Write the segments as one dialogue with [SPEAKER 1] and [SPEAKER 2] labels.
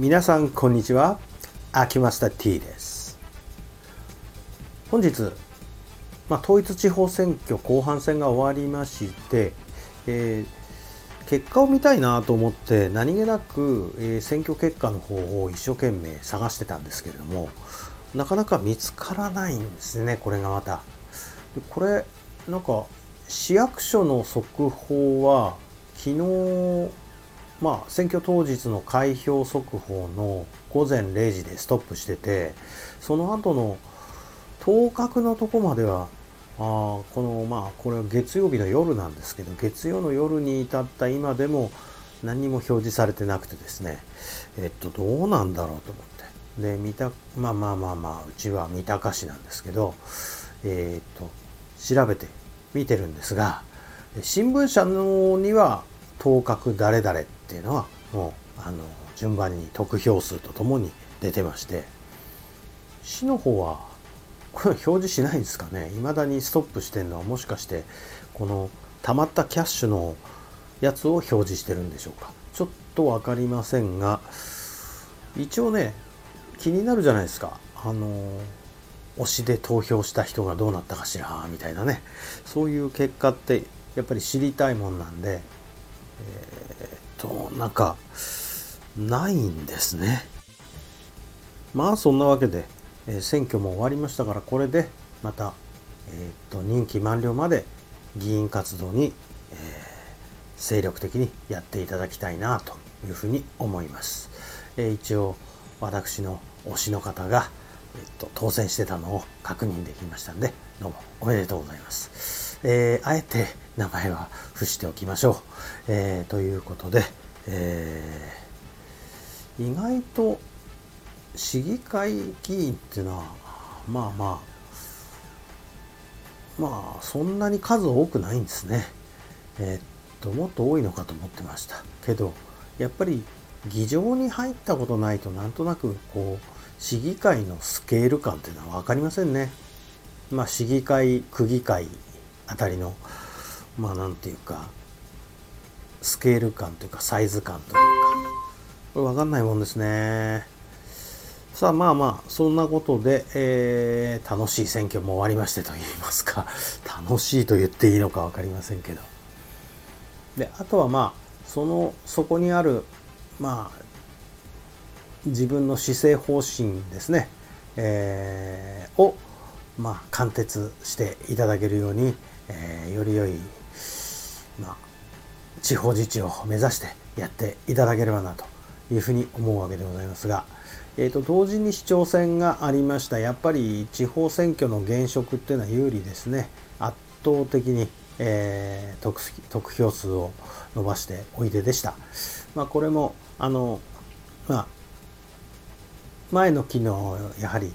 [SPEAKER 1] 皆さんこんにちは。秋マスタ T です。本日、まあ、統一地方選挙後半戦が終わりまして、えー、結果を見たいなと思って何気なく、えー、選挙結果の方を一生懸命探してたんですけれどもなかなか見つからないんですねこれがまた。これなんか市役所の速報は昨日まあ選挙当日の開票速報の午前0時でストップしててその後の当確のとこまではあこのまあこれは月曜日の夜なんですけど月曜の夜に至った今でも何にも表示されてなくてですねえっとどうなんだろうと思って。で見たまあまあまあまあうちは三鷹市なんですけどえー、っと調べて見てるんですが新聞社のには当確誰々っていうのはもうあの順番に得票数とともに出てまして市の方はこれ表示しないんですかね。未だにストップしてるのはもしかしてこの溜まったキャッシュのやつを表示してるんでしょうか。ちょっと分かりませんが一応ね気になるじゃないですか。あの推しで投票した人がどうなったかしらみたいなね。そういう結果ってやっぱり知りたいもんなんでえ、っとなんかないんですねまあそんなわけで、えー、選挙も終わりましたからこれでまた、えー、っと任期満了まで議員活動に、え精力的にやっていただきたいなというふうに思います、え一応私の推しの方がえっと、当選してたのを確認できましたんで、どうもおめでとうございます。え、あえて名前は伏しておきましょう。えー、ということで、えー、意外と市議会議員っていうのは、まあまあ、まあ、そんなに数多くないんですね。えー、っと、もっと多いのかと思ってました。けど、やっぱり議場に入ったことないとなんとなくこう市議会のスケール感っていうのは分かりませんね。まあ市議会区議会あたりのまあなんていうかスケール感というかサイズ感というか。これ分かんないもんですね。さあまあまあそんなことで、えー、楽しい選挙も終わりましてと言いますか。楽しいと言っていいのか分かりませんけど。であとはまあそのそこにあるまあ自分の施政方針ですね、えー、を、まあ、貫徹していただけるように、えー、より良い、地方自治を目指してやっていただければなというふうに思うわけでございますが、えーと、同時に市長選がありました。やっぱり地方選挙の現職っていうのは有利ですね。圧倒的に、えー、得得票数を伸ばしておいででした。まあ、これもあのまあ前の機能やはり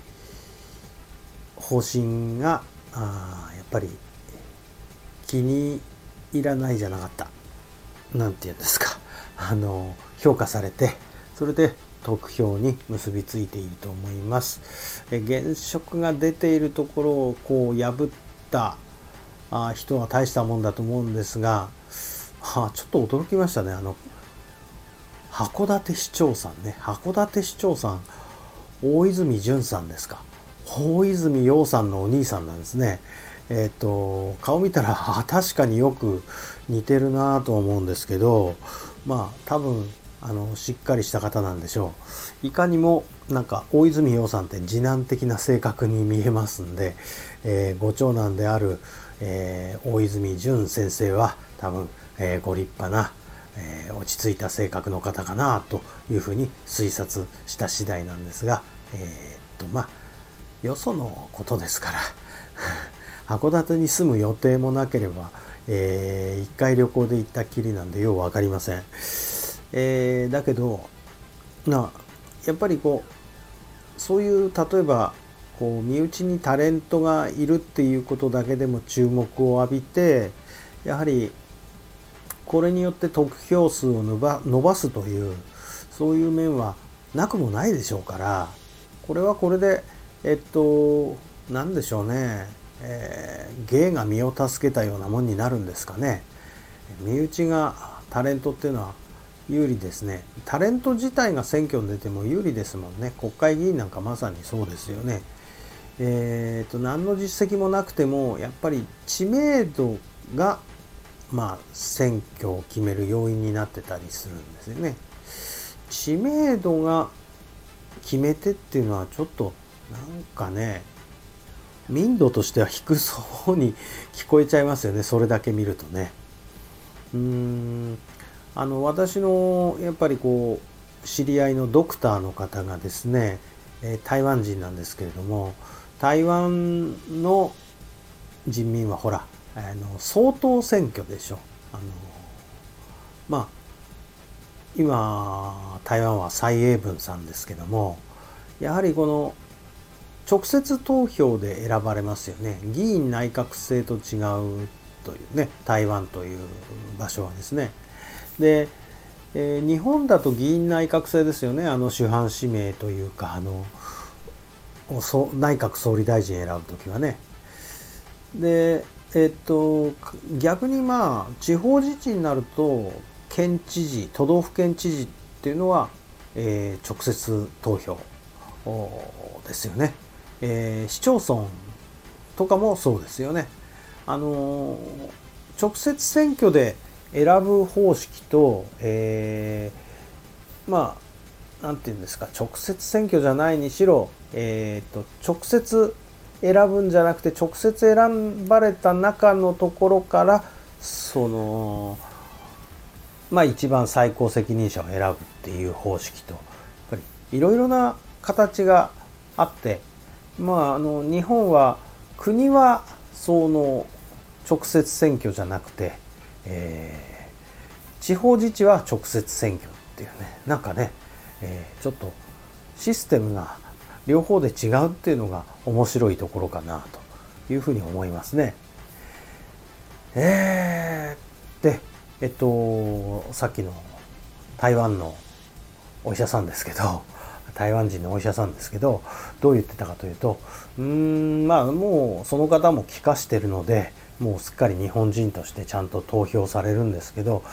[SPEAKER 1] 方針があやっぱり気に入らないじゃなかった。なんて言うんですか。あの評価されてそれで得票に結びついていると思います。え現職が出ているところをこう破ったあ人は大したもんだと思うんですが、はあ、ちょっと驚きましたね。あの函館市長さんね。函館市長さん大泉潤さんですか。大泉洋さんのお兄さんなんですね。えっ、と顔見たら 確かによく似てるなと思うんですけどまあ多分あのしっかりした方なんでしょう。いかにもなんか大泉洋さんって次男的な性格に見えますんで、えー、ご長男である、えー、大泉潤先生は多分、えー、ご立派なえー、落ち着いた性格の方かなというふうに推察した次第なんですが、えー、っとまあよそのことですから。函館に住む予定もなければ、えー、一回旅行で行ったきりなんでよう分かりません。えー、だけどなやっぱりこうそういう例えばこう身内にタレントがいるっていうことだけでも注目を浴びてやはりこれによって得票数を伸ば伸ばすというそういう面はなくもないでしょうからこれはこれでえっと何でしょうね、えー、芸が身を助けたようなもんになるんですかね。身内がタレントっていうのは有利ですね。タレント自体が選挙に出ても有利ですもんね。国会議員なんかまさにそうですよね。えーと、何の実績もなくてもやっぱり知名度がまあ選挙を決める要因になってたりするんですよね。知名度が決め手っていうのはちょっとなんかね民度としては低そうに聞こえちゃいますよね。それだけ見るとね。うーん。あの私のやっぱりこう知り合いのドクターの方がですね台湾人なんですけれども台湾の人民はほらあの総統選挙でしょ。あのまあ今台湾は蔡英文さんですけどもやはりこの直接投票で選ばれますよね。議員内閣制と違うというね台湾という場所はですね。で、えー、日本だと議員内閣制ですよね。あの主犯指名というかあの内閣総理大臣選ぶ時はね。でえっと逆にまあ地方自治になると県知事都道府県知事っていうのは、えー、直接投票ですよね、えー、市町村とかもそうですよね。あの直接選挙で選ぶ方式と、えー、まあなんていうんですか直接選挙じゃないにしろえーと、直接選ぶんじゃなくて直接選ばれた中のところからそのまあ一番最高責任者を選ぶっていう方式とやっぱりいろいろな形があってまああの日本は国はその直接選挙じゃなくて、えー、地方自治は直接選挙っていうねなんかね、えー、ちょっとシステムが両方で違うっていうのが面白いところかなというふうに思いますね。えー、で、えっと、さっきの台湾のお医者さんですけど、台湾人のお医者さんですけど、どう言ってたかというと、うん、まあもうその方も帰化してるので、もうすっかり日本人としてちゃんと投票されるんですけど、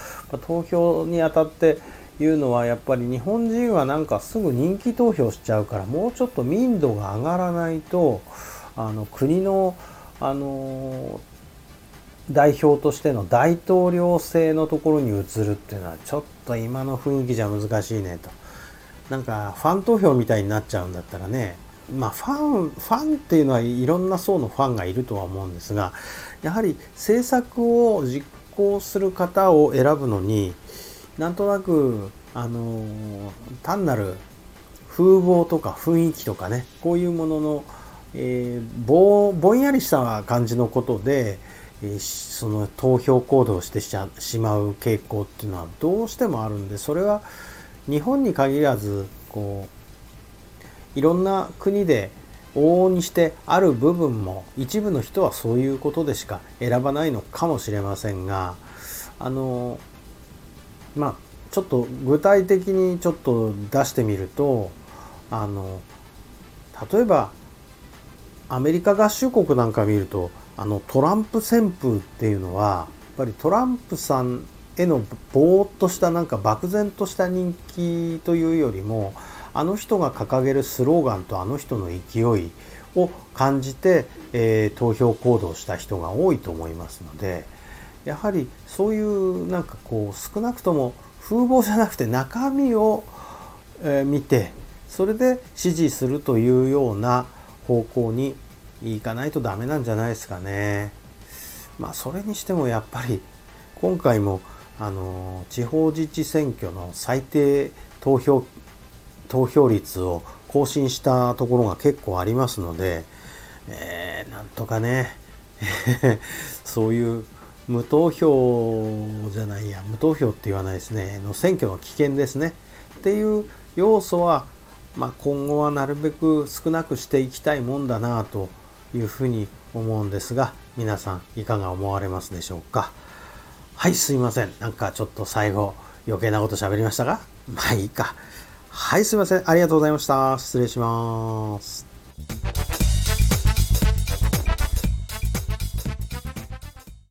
[SPEAKER 1] 投票にあたっていうのはやっぱり日本人はなんかすぐ人気投票しちゃうからもうちょっと民度が上がらないとあの国のあの代表としての大統領制のところに移るっていうのはちょっと今の雰囲気じゃ難しいねと。なんかファン投票みたいになっちゃうんだったらねまあファンファンっていうのはいろんな層のファンがいるとは思うんですがやはり政策を実行する方を選ぶのになんとなくあの単なる風貌とか雰囲気とかねこういうものの、えー、ぼぼんやりした感じのことで、えー、その投票行動してしまう傾向っていうのはどうしてもあるんでそれは日本に限らずこういろんな国で往々にしてある部分も一部の人はそういうことでしか選ばないのかもしれませんがあのまあちょっと具体的にちょっと出してみるとあの例えばアメリカ合衆国なんか見るとあのトランプ旋風っていうのはやっぱりトランプさんへのぼーっとしたなんか漠然とした人気というよりもあの人が掲げるスローガンとあの人の勢いを感じて、えー、投票行動した人が多いと思いますのでやはりそういうなんかこう少なくとも風貌じゃなくて中身を、え見てそれで支持するというような方向にいかないとダメなんじゃないですかね。まあそれにしてもやっぱり今回もあの地方自治選挙の最低投票投票率を更新したところが結構ありますので、えー、なんとかね そういう無投票じゃないや無投票って言わないですねの選挙の危険ですねっていう要素は、まあ、今後はなるべく少なくしていきたいもんだなというふうに思うんですが皆さんいかが思われますでしょうか？はいすいません。なんかちょっと最後余計なこと喋りましたが。まあいいか。はいすいません。ありがとうございました。失礼します。